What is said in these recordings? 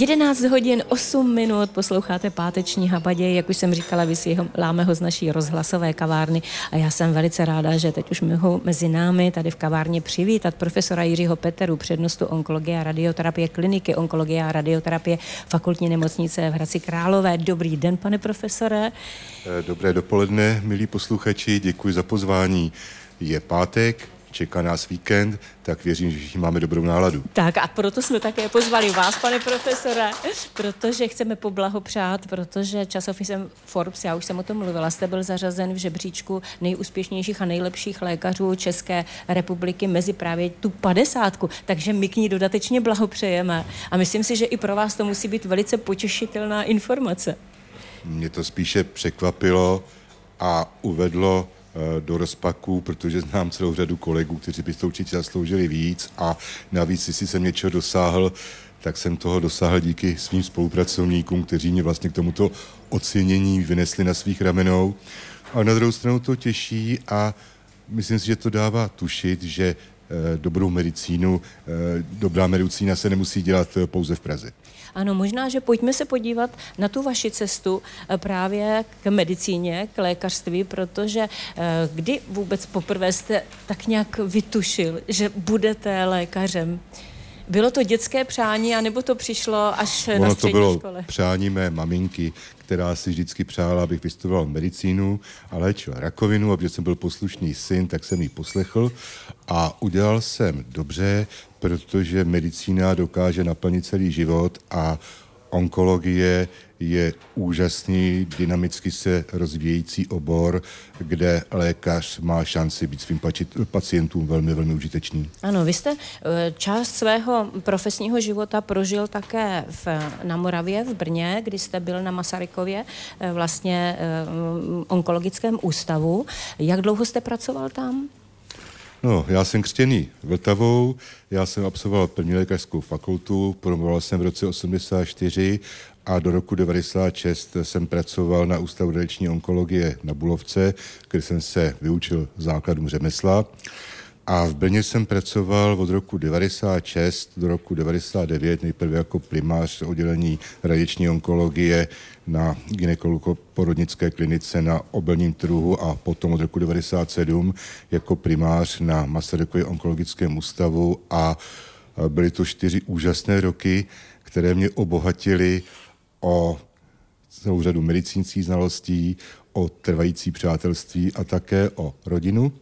11 hodin 8 minut posloucháte páteční habadě, jak už jsem říkala, láme ho z naší rozhlasové kavárny a já jsem velice ráda, že teď už mohu mezi námi tady v kavárně přivítat profesora Jiřího Peteru, přednostu onkologie a radioterapie kliniky onkologie a radioterapie fakultní nemocnice v Hradci Králové. Dobrý den, pane profesore. Dobré dopoledne, milí posluchači, děkuji za pozvání. Je pátek, čeká nás víkend, tak věřím, že všichni máme dobrou náladu. Tak a proto jsme také pozvali vás, pane profesore, protože chceme poblahopřát, protože časopisem Forbes, já už jsem o tom mluvila, jste byl zařazen v žebříčku nejúspěšnějších a nejlepších lékařů České republiky mezi právě tu padesátku, takže my k ní dodatečně blahopřejeme. A myslím si, že i pro vás to musí být velice potěšitelná informace. Mě to spíše překvapilo a uvedlo do rozpaku, protože znám celou řadu kolegů, kteří by to určitě zasloužili víc a navíc, jestli jsem něčeho dosáhl, tak jsem toho dosáhl díky svým spolupracovníkům, kteří mě vlastně k tomuto ocenění vynesli na svých ramenou. A na druhou stranu to těší a myslím si, že to dává tušit, že eh, dobrou medicínu, eh, dobrá medicína se nemusí dělat pouze v Praze. Ano, možná, že pojďme se podívat na tu vaši cestu eh, právě k medicíně, k lékařství, protože eh, kdy vůbec poprvé jste tak nějak vytušil, že budete lékařem? Bylo to dětské přání, anebo to přišlo až ono na střední to bylo škole? přání mé maminky, která si vždycky přála, abych vystudoval medicínu a léčil rakovinu, a protože jsem byl poslušný syn, tak jsem ji poslechl a udělal jsem dobře, protože medicína dokáže naplnit celý život a onkologie je úžasný, dynamicky se rozvíjející obor, kde lékař má šanci být svým pacientům velmi, velmi užitečný. Ano, vy jste eh, část svého profesního života prožil také v, na Moravě, v Brně, kdy jste byl na Masarykově, eh, vlastně eh, onkologickém ústavu. Jak dlouho jste pracoval tam? No, já jsem křtěný Vltavou, já jsem absolvoval první lékařskou fakultu, promoval jsem v roce 84 a do roku 96 jsem pracoval na Ústavu radiční onkologie na Bulovce, kde jsem se vyučil základům řemesla. A v Brně jsem pracoval od roku 96 do roku 99, nejprve jako primář oddělení radiční onkologie na gynekologoporovodnické klinice na obelním trhu a potom od roku 97 jako primář na Masarykově onkologickém ústavu a byly to čtyři úžasné roky, které mě obohatily o celou řadu medicínských znalostí, o trvající přátelství a také o rodinu.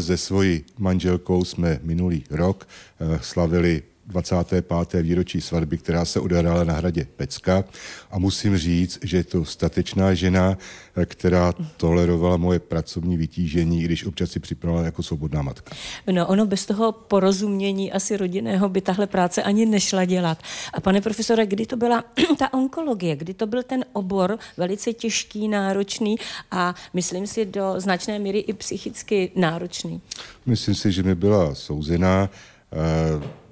Se svojí manželkou jsme minulý rok eh, slavili 25. výročí svatby, která se odehrála na hradě Pecka. A musím říct, že je to statečná žena, která tolerovala moje pracovní vytížení, když občas si připravila jako svobodná matka. No, ono bez toho porozumění asi rodinného by tahle práce ani nešla dělat. A pane profesore, kdy to byla ta onkologie, kdy to byl ten obor velice těžký, náročný a myslím si do značné míry i psychicky náročný? Myslím si, že mi byla souzená. Eh,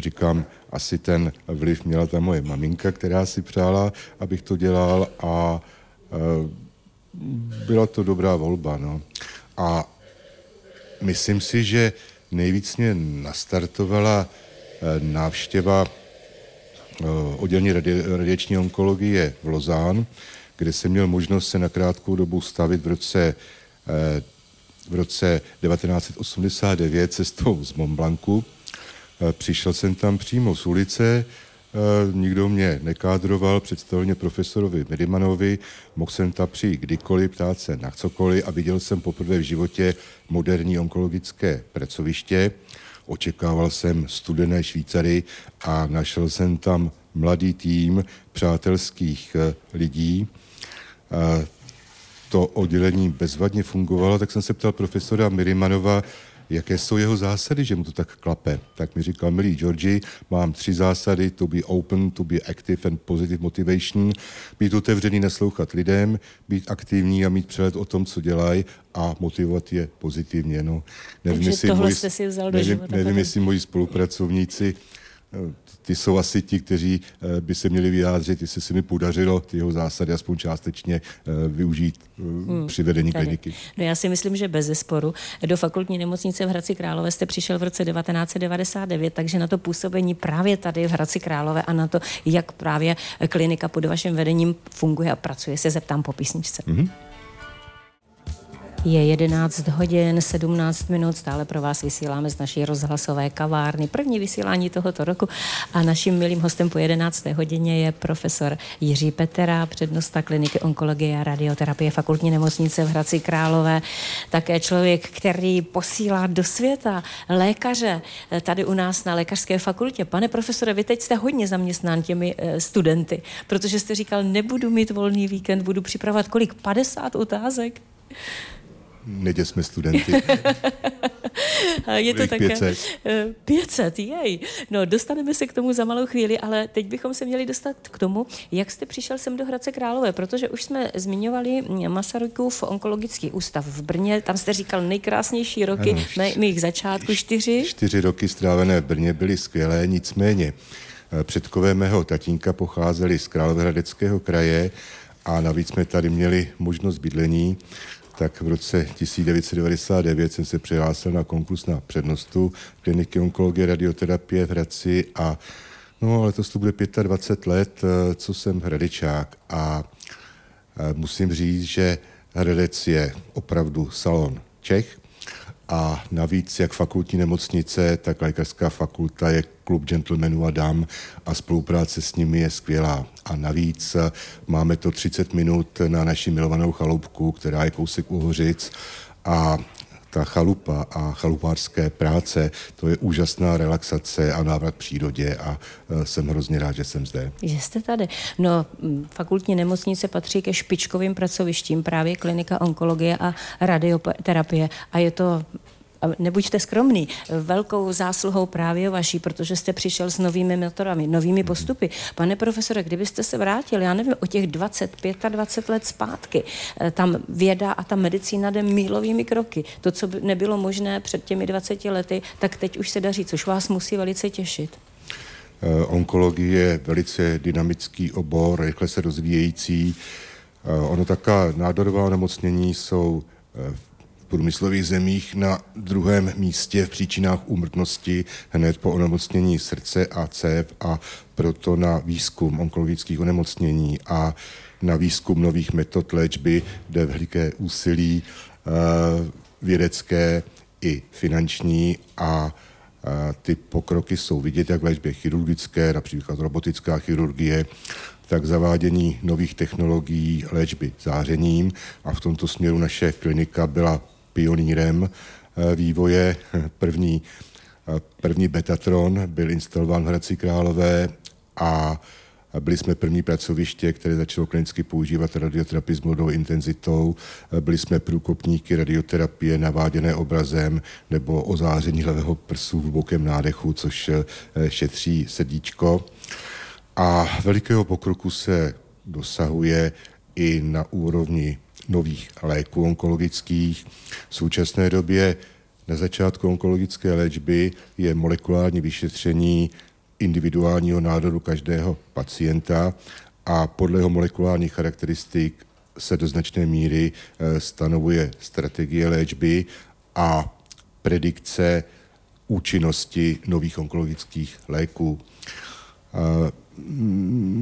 říkám, asi ten vliv měla ta moje maminka, která si přála, abych to dělal a e, byla to dobrá volba. No. A myslím si, že nejvíc mě nastartovala e, návštěva e, oddělení radi, radiační onkologie v Lozán, kde jsem měl možnost se na krátkou dobu stavit v roce v roce 1989 cestou z Mont Blancu Eh, přišel jsem tam přímo z ulice, eh, nikdo mě nekádroval, představil mě profesorovi Medimanovi, mohl jsem tam přijít kdykoliv, ptát se na cokoliv a viděl jsem poprvé v životě moderní onkologické pracoviště. Očekával jsem studené Švýcary a našel jsem tam mladý tým přátelských eh, lidí. To oddělení bezvadně fungovalo, tak jsem se ptal profesora Mirimanova, jaké jsou jeho zásady, že mu to tak klape. Tak mi říkal, milý Georgi, mám tři zásady, to be open, to be active and positive motivation, být otevřený, naslouchat lidem, být aktivní a mít přehled o tom, co dělají a motivovat je pozitivně. No, nevím, Takže tohle moji, jste si vzal do nevím, života. Nevím, jestli moji spolupracovníci ty jsou asi ti, kteří eh, by se měli vyjádřit, jestli se mi podařilo ty jeho zásady aspoň částečně eh, využít hmm, při vedení tady. kliniky. No já si myslím, že bez zesporu. Do fakultní nemocnice v Hradci Králové jste přišel v roce 1999, takže na to působení právě tady v Hradci Králové a na to, jak právě klinika pod vaším vedením funguje a pracuje, se zeptám po písničce. Mm-hmm. Je 11 hodin 17 minut, stále pro vás vysíláme z naší rozhlasové kavárny. První vysílání tohoto roku a naším milým hostem po 11. hodině je profesor Jiří Petera, přednosta kliniky onkologie a radioterapie fakultní nemocnice v Hradci Králové. Také člověk, který posílá do světa lékaře tady u nás na lékařské fakultě. Pane profesore, vy teď jste hodně zaměstnán těmi eh, studenty, protože jste říkal, nebudu mít volný víkend, budu připravovat kolik? 50 otázek? Neděsme studenty. je to také 500. 500, jej. No, dostaneme se k tomu za malou chvíli, ale teď bychom se měli dostat k tomu, jak jste přišel sem do Hradce Králové, protože už jsme zmiňovali Masarykův onkologický ústav v Brně, tam jste říkal nejkrásnější roky ano, čty, mých začátku, čtyři. Čtyři roky strávené v Brně byly skvělé, nicméně eh, předkové mého tatínka pocházeli z Královéhradeckého kraje a navíc jsme tady měli možnost bydlení tak v roce 1999 jsem se přihlásil na konkurs na přednostu kliniky onkologie radioterapie v Hradci a no letos to bude 25 let, eh, co jsem hradičák a eh, musím říct, že Hradec je opravdu salon Čech, a navíc jak fakultní nemocnice, tak lékařská fakulta je klub gentlemanů a dám a spolupráce s nimi je skvělá. A navíc eh, máme to 30 minut na naši milovanou chaloupku, která je kousek u Hořic a ta chalupa a chalupářské práce, to je úžasná relaxace a návrat přírodě a e, jsem hrozně rád, že jsem zde. Že jste tady. No, fakultní nemocnice patří ke špičkovým pracovištím, právě klinika onkologie a radioterapie a je to nebuďte skromný, velkou zásluhou právě vaší, protože jste přišel s novými metodami, novými postupy. Pane profesore, kdybyste se vrátil, já nevím, o těch 20, 25 let zpátky, eh, tam věda a ta medicína jde mílovými kroky. To, co by nebylo možné před těmi 20 lety, tak teď už se daří, což vás musí velice těšit. Eh, onkologie je velice dynamický obor, rychle se rozvíjející. Eh, ono taká nádorová nemocnění jsou průmyslových zemích na druhém místě v příčinách úmrtnosti hned po onemocnění srdce a cév a proto na výzkum onkologických onemocnění a na výzkum nových metod léčby jde veliké úsilí uh, vědecké i finanční a uh, ty pokroky jsou vidět jak v léčbě chirurgické, například robotická chirurgie, tak zavádění nových technologií léčby zářením a v tomto směru naše klinika byla pionýrem eh, vývoje. První, eh, první Betatron byl instalován v Hradci Králové a byli jsme první pracoviště, které začalo klinicky používat radioterapii s mladou intenzitou. Eh, byli jsme průkopníky radioterapie naváděné obrazem nebo ozáření hlavého prsu v bokém nádechu, což šetří srdíčko. A velikého pokroku se dosahuje i na úrovni nových léků onkologických. V současné době na začátku onkologické léčby je molekulární vyšetření individuálního nádoru každého pacienta a podle jeho molekulárních charakteristik se do značné míry eh, stanovuje strategie léčby a predikce účinnosti nových onkologických léků. Eh,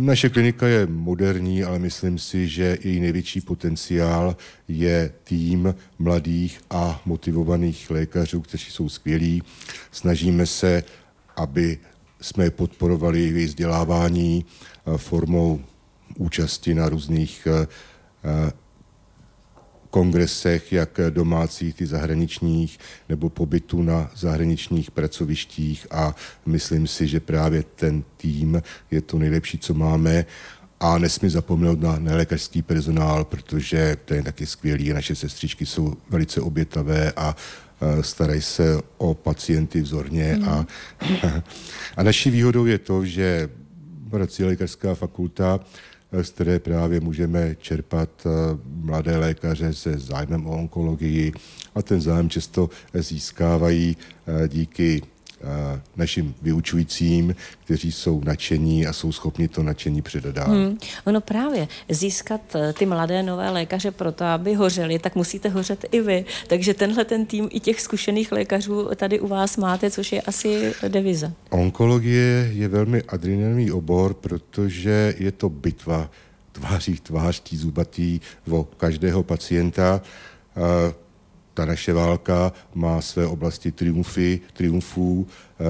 naše klinika je moderní, ale myslím si, že její největší potenciál je tým mladých a motivovaných lékařů, kteří jsou skvělí. Snažíme se, aby jsme podporovali jejich vzdělávání eh, formou účasti na různých eh, kongresech, jak domácích, ty zahraničních, nebo pobytu na zahraničních pracovištích a myslím si, že právě ten tým je to nejlepší, co máme a nesmí zapomenout na nelékařský personál, protože to je taky skvělý. Naše sestřičky jsou velice obětavé a starají se o pacienty vzorně. Mm. A, a naší výhodou je to, že Hradcí lékařská fakulta z které právě můžeme čerpat eh, mladé lékaře se zájmem o onkologii a ten zájem často získávají eh, díky našim vyučujícím, kteří jsou nadšení a jsou schopni to nadšení předat dál. Hmm. Ono právě získat eh, ty mladé nové lékaře proto, aby hořeli, tak musíte hořet i vy. Takže tenhle ten tým i těch zkušených lékařů tady u vás máte, což je asi deviza. Onkologie je velmi adrenalinový obor, protože je to bitva tváří tvář tí zubatý o každého pacienta ta naše válka má své oblasti triumfy, triumfů,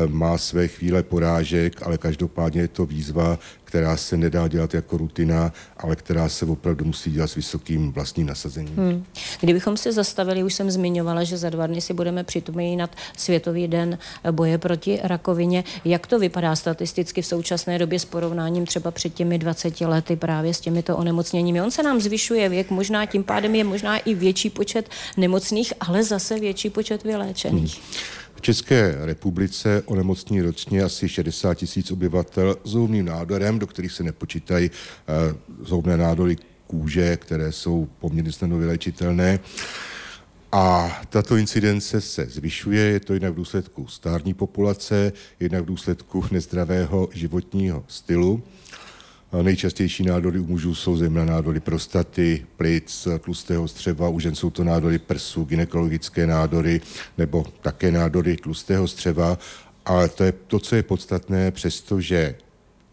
má své chvíle porážek, ale každopádně je to výzva, která se nedá dělat jako rutina, ale která se opravdu musí dělat s vysokým vlastním nasazením. Hmm. Kdybychom se zastavili, už jsem zmiňovala, že za dva dny si budeme připomínat Světový den boje proti rakovině. Jak to vypadá statisticky v současné době s porovnáním třeba před těmi 20 lety právě s těmito onemocněními? On se nám zvyšuje věk, možná tím pádem je možná i větší počet nemocných, ale zase větší počet vyléčených. Hmm. V České republice onemocní ročně asi 60 tisíc obyvatel zhoubným nádorem, do kterých se nepočítají uh, zhoubné nádory kůže, které jsou poměrně snadno vylečitelné. A tato incidence se zvyšuje, je to jednak v důsledku stární populace, jednak v důsledku nezdravého životního stylu. Nejčastější nádory u mužů jsou zejména nádory prostaty, plic, tlustého střeva, u žen jsou to nádory prsu, gynekologické nádory nebo také nádory tlustého střeva. Ale to je to, co je podstatné, přestože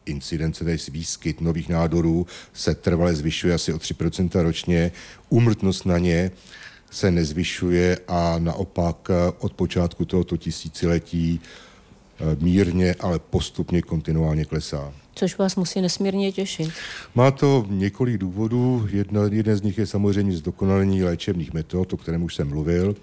incidence, tedy výskyt nových nádorů se trvale zvyšuje asi o 3% ročně, úmrtnost na ně se nezvyšuje a naopak od počátku tohoto tisíciletí eh, mírně, ale postupně kontinuálně klesá což vás musí nesmírně těšit. Má to několik důvodů. Jedna, jeden z nich je samozřejmě zdokonalení léčebných metod, o kterém už jsem mluvil.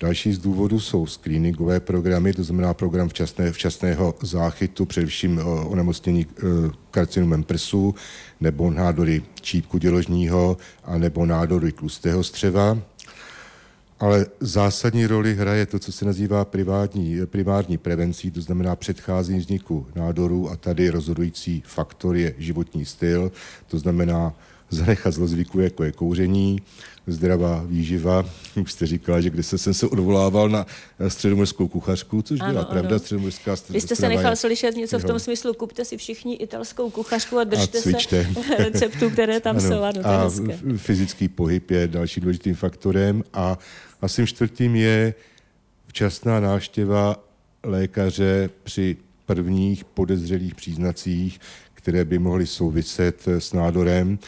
Další z důvodů jsou screeningové programy, to znamená program včasné, včasného záchytu, především onemocnění e, karcinomem prsu, nebo nádory čípku děložního, a nebo nádory tlustého střeva. Ale zásadní roli hraje to, co se nazývá privátní, primární prevencí, to znamená předcházení vzniku nádorů a tady rozhodující faktor je životní styl, to znamená zanechat zlozvyku, jako je kouření, zdravá výživa. Už jste říkala, že když jsem se odvolával na středomorskou kuchařku, což ano, byla ano. pravda, středomorská Vy jste se nechal je... slyšet něco v tom smyslu, kupte si všichni italskou kuchařku a držte a se receptů, které tam ano. jsou. Ano, a fyzický pohyb je dalším důležitým faktorem a a tím čtvrtým je včasná návštěva lékaře při prvních podezřelých příznacích, které by mohly souviset s nádorem,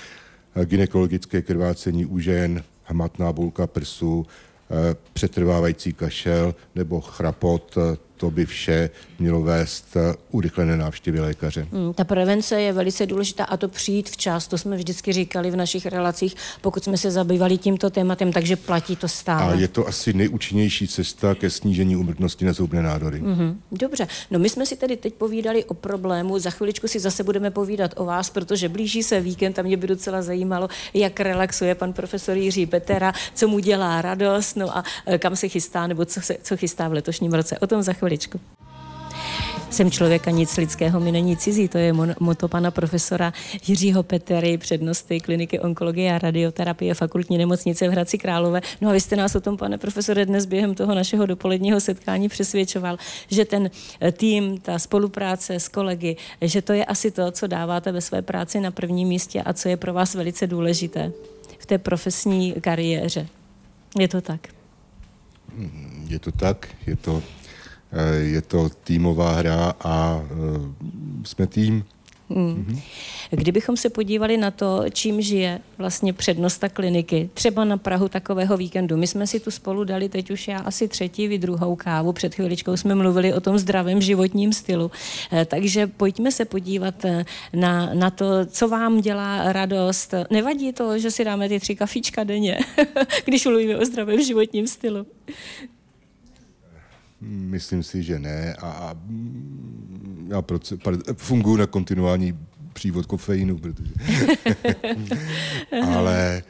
gynekologické krvácení u žen, hmatná bulka prsu, Eh, přetrvávající kašel nebo chrapot, eh, to by vše mělo vést eh, urychlené návštěvy lékaře. Hmm, ta prevence je velice důležitá a to přijít včas, to jsme vždycky říkali v našich relacích, pokud jsme se zabývali tímto tématem, takže platí to stále. A je to asi nejúčinnější cesta ke snížení umrtnosti na zubné nádory. Mm-hmm. Dobře, no my jsme si tedy teď povídali o problému, za chviličku si zase budeme povídat o vás, protože blíží se víkend a mě by docela zajímalo, jak relaxuje pan profesor Jiří Petera, co mu dělá radost, no a e, kam se chystá, nebo co, se, co chystá v letošním roce. O tom za chviličku. Jsem člověka, nic lidského mi není cizí, to je moto pana profesora Jiřího Petery, přednosty kliniky onkologie a radioterapie fakultní nemocnice v Hradci Králové. No a vy jste nás o tom, pane profesore, dnes během toho našeho dopoledního setkání přesvědčoval, že ten e, tým, ta spolupráce s kolegy, že to je asi to, co dáváte ve své práci na prvním místě a co je pro vás velice důležité v té profesní kariéře. Je to tak? Je to tak, je to, eh, je to týmová hra a eh, jsme tým. Hmm. Kdybychom se podívali na to, čím žije vlastně přednosta kliniky, třeba na Prahu takového víkendu. My jsme si tu spolu dali teď už já asi třetí, vy druhou kávu. Před chviličkou jsme mluvili o tom zdravém životním stylu. Eh, takže pojďme se podívat na, na to, co vám dělá radost. Nevadí to, že si dáme ty tři kafička denně, když mluvíme o zdravém životním stylu? Myslím si, že ne. A, a já proce, funguji na kontinuální přívod kofeinu, protože... Ale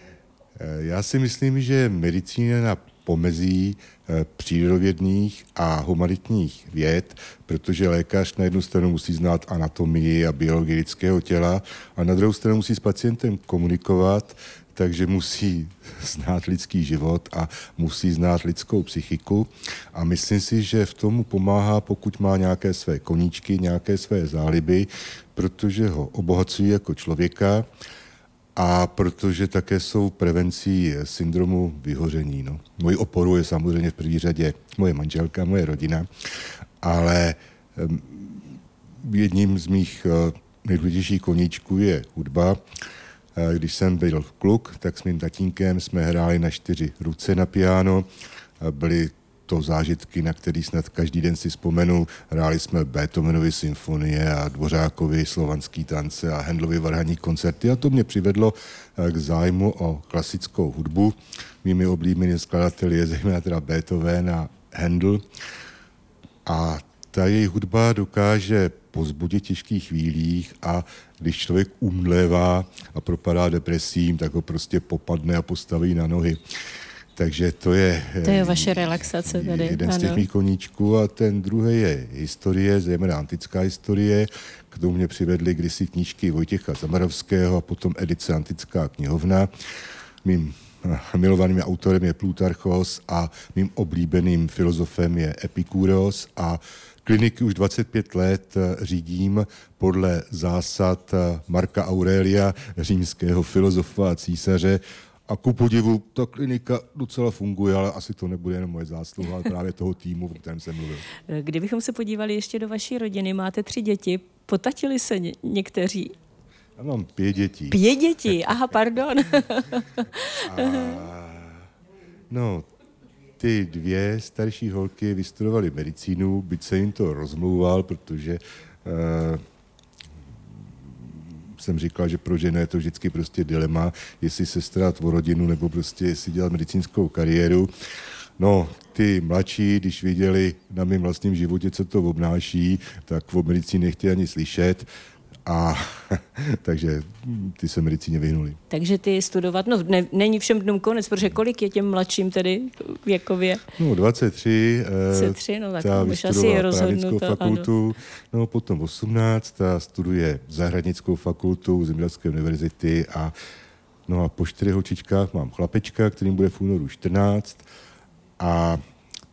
eh, já si myslím, že medicína na pomezí eh, přírodovědných a humanitních věd, protože lékař na jednu stranu musí znát anatomii a biologii lidského těla a na druhou stranu musí s pacientem komunikovat, takže musí znát lidský život a musí znát lidskou psychiku. A myslím si, že v tomu pomáhá, pokud má nějaké své koníčky, nějaké své záliby, protože ho obohacují jako člověka a protože také jsou prevencí syndromu vyhoření. No. Mojí oporou je samozřejmě v první řadě moje manželka, moje rodina, ale jedním z mých eh, nejdůležitějších koníčků je hudba. Eh, když jsem byl kluk, tak s mým tatínkem jsme hráli na čtyři ruce na piano. Byly to zážitky, na který snad každý den si vzpomenu. Hráli jsme Beethovenovy symfonie a Dvořákovi slovanský tance a Hendlovy varhaní koncerty a to mě přivedlo eh, k zájmu o klasickou hudbu. Mými oblíbenými skladateli je zejména teda Beethoven a Handel. A ta její hudba dokáže pozbudit těžkých chvílích a když člověk umlévá a propadá depresím, tak ho prostě popadne a postaví na nohy. Takže to je... To je vaše relaxace tady. Jeden ano. z těch mých koníčků a ten druhý je historie, zejména antická historie. K tomu mě přivedly kdysi knížky Vojtěcha Zamarovského a potom edice Antická knihovna. Mým milovaným autorem je Plutarchos a mým oblíbeným filozofem je Epikuros a kliniky už 25 let řídím podle zásad Marka Aurelia, římského filozofa a císaře, a ku podivu, ta klinika docela funguje, ale asi to nebude jenom moje zásluha, ale právě toho týmu, o kterém jsem mluvil. Kdybychom se podívali ještě do vaší rodiny, máte tři děti, potatili se ně, někteří? Já mám pět dětí. Pět dětí, aha, pardon. a, no, ty dvě starší holky vystudovaly medicínu, byť se jim to rozmlouval, protože uh, jsem říkal, že pro ženu je to vždycky prostě dilema, jestli se starat o rodinu nebo prostě jestli dělat medicínskou kariéru. No, ty mladší, když viděli na mém vlastním životě, co to obnáší, tak o medicíně nechtěli ani slyšet. A takže ty se medicíně vyhnuli. Takže ty studovat, no ne, není všem dnům konec, protože kolik je těm mladším tedy věkově? No 23, 23 no tak ta už asi je rozhodnuto. fakultu, ano. no potom 18, ta studuje zahradnickou fakultu Zemědělské univerzity a no a po čtyřech holčičkách mám chlapečka, kterým bude v únoru 14 a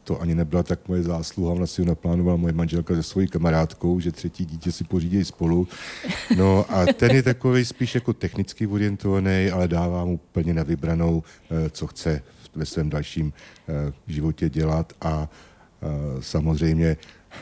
to ani nebyla tak moje zásluha, ona si ho naplánovala moje manželka se svojí kamarádkou, že třetí dítě si pořídí spolu. No a ten je takový spíš jako technicky orientovaný, ale dává mu plně na vybranou, eh, co chce ve svém dalším eh, životě dělat a eh, samozřejmě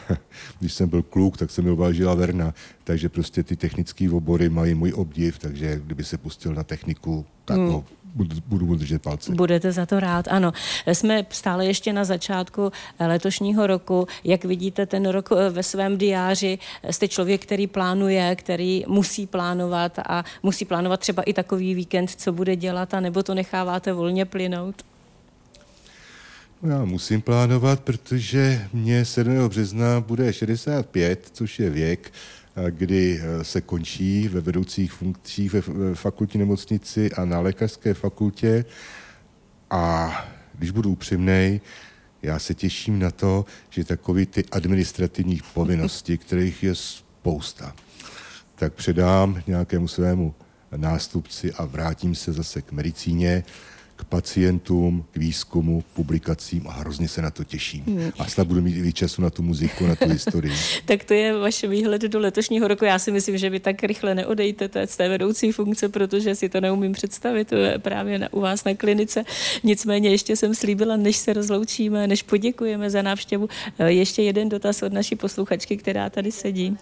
když jsem byl kluk, tak jsem miloval Žila Verna, takže prostě ty technické obory mají můj obdiv, takže kdyby se pustil na techniku, tak hmm. ho budu, mu držet palce. Budete za to rád, ano. Jsme stále ještě na začátku letošního roku. Jak vidíte ten rok eh, ve svém diáři? Jste člověk, který plánuje, který musí plánovat a musí plánovat třeba i takový víkend, co bude dělat, a nebo to necháváte volně plynout? No já musím plánovat, protože mě 7. března bude 65, což je věk, kdy eh, se končí ve vedoucích funkcích ve fakultní nemocnici a na lékařské fakultě. A když budu upřímný, já se těším na to, že takový ty administrativní povinnosti, kterých je spousta, tak předám nějakému svému nástupci a vrátím se zase k medicíně k pacientům, k výzkumu, publikacím a hrozně se na to těším. Hmm. A snad budu mít i času na tu muziku, na tu historii. tak to je vaše výhled do letošního roku. Já si myslím, že vy tak rychle neodejdete z té vedoucí funkce, protože si to neumím představit to je právě na, u vás na klinice. Nicméně ještě jsem slíbila, než se rozloučíme, než poděkujeme za návštěvu, eh, ještě jeden dotaz od naší posluchačky, která tady sedí.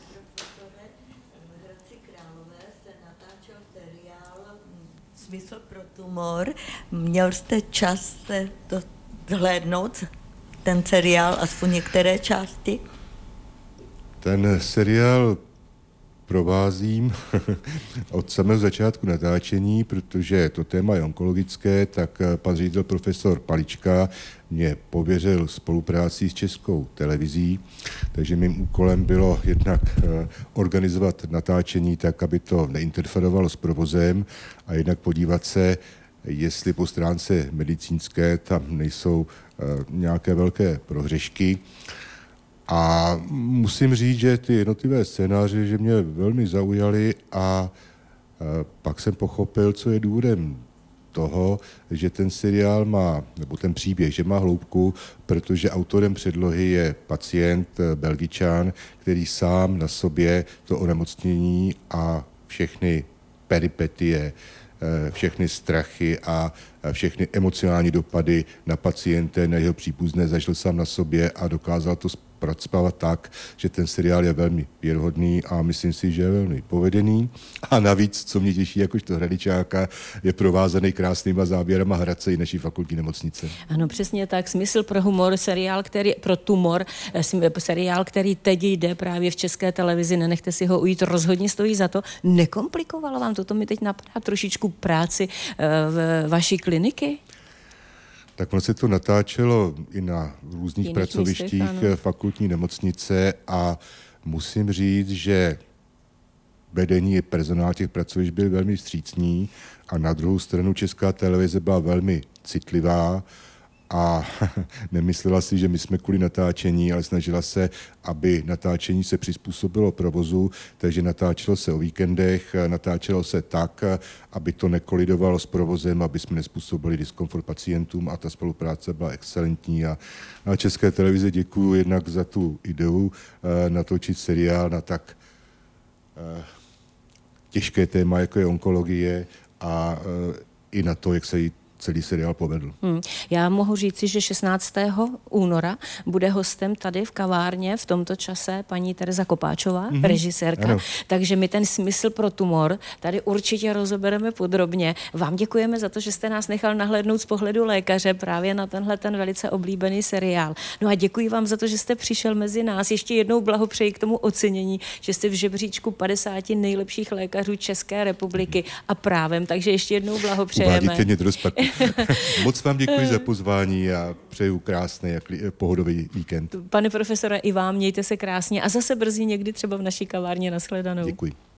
Smysl pro tumor. Měl jste čas se to zhlédnout, ten seriál, aspoň některé části? Ten seriál provázím od samého začátku natáčení, protože to téma je onkologické, tak pan ředitel profesor Palička mě pověřil spolupráci s českou televizí, takže mým úkolem bylo jednak eh, organizovat natáčení tak, aby to neinterferovalo s provozem a jednak podívat se jestli po stránce medicínské tam nejsou nějaké velké prohřešky. A musím říct, že ty jednotlivé scénáře, že mě velmi zaujaly a pak jsem pochopil, co je důvodem toho, že ten seriál má, nebo ten příběh, že má hloubku, protože autorem předlohy je pacient, eh, belgičan, který sám na sobě to onemocnění a všechny peripetie, eh, všechny strachy a všechny emocionální dopady na paciente, na jeho příbuzné zažil sám na sobě a dokázal to zpracovat tak, že ten seriál je velmi věrhodný a myslím si, že je velmi povedený. A navíc, co mě těší jakožto hradičáka, je provázaný krásnýma záběrama Hradce i naší fakultní nemocnice. Ano, přesně tak. Smysl pro humor, seriál, který, pro tumor, eh, seriál, který teď jde právě v české televizi, nenechte si ho ujít, rozhodně stojí za to. Nekomplikovalo vám to? To mi teď napadá trošičku práci eh, v vaší kliniky? tak ono se to natáčelo i na různých Jiných pracovištích místech, fakultní nemocnice a musím říct, že vedení i personál těch pracovišť byl velmi střícní a na druhou stranu Česká televize byla velmi citlivá a nemyslela si, že my jsme kvůli natáčení, ale snažila se, aby natáčení se přizpůsobilo provozu, takže natáčelo se o víkendech, natáčelo se tak, aby to nekolidovalo s provozem, aby jsme nespůsobili diskomfort pacientům a ta spolupráce byla excelentní. A na České televize děkuji jednak za tu ideu eh, natočit seriál na tak eh, těžké téma, jako je onkologie a eh, i na to, jak se jí celý seriál povedl. Hmm. Já mohu říci, že 16. února bude hostem tady v kavárně v tomto čase paní Tereza Kopáčová, hmm. režisérka, ano. takže my ten smysl pro tumor tady určitě rozobereme podrobně. Vám děkujeme za to, že jste nás nechal nahlédnout z pohledu lékaře právě na tenhle ten velice oblíbený seriál. No a děkuji vám za to, že jste přišel mezi nás. Ještě jednou blahopřeji k tomu ocenění, že jste v žebříčku 50 nejlepších lékařů České republiky a právem, takže ještě jednou blahopřejeme. Uvádíte mě Moc vám děkuji za pozvání a přeju krásný a pohodový víkend. Pane profesore, i vám mějte se krásně a zase brzy někdy třeba v naší kavárně. Nashledanou. Děkuji.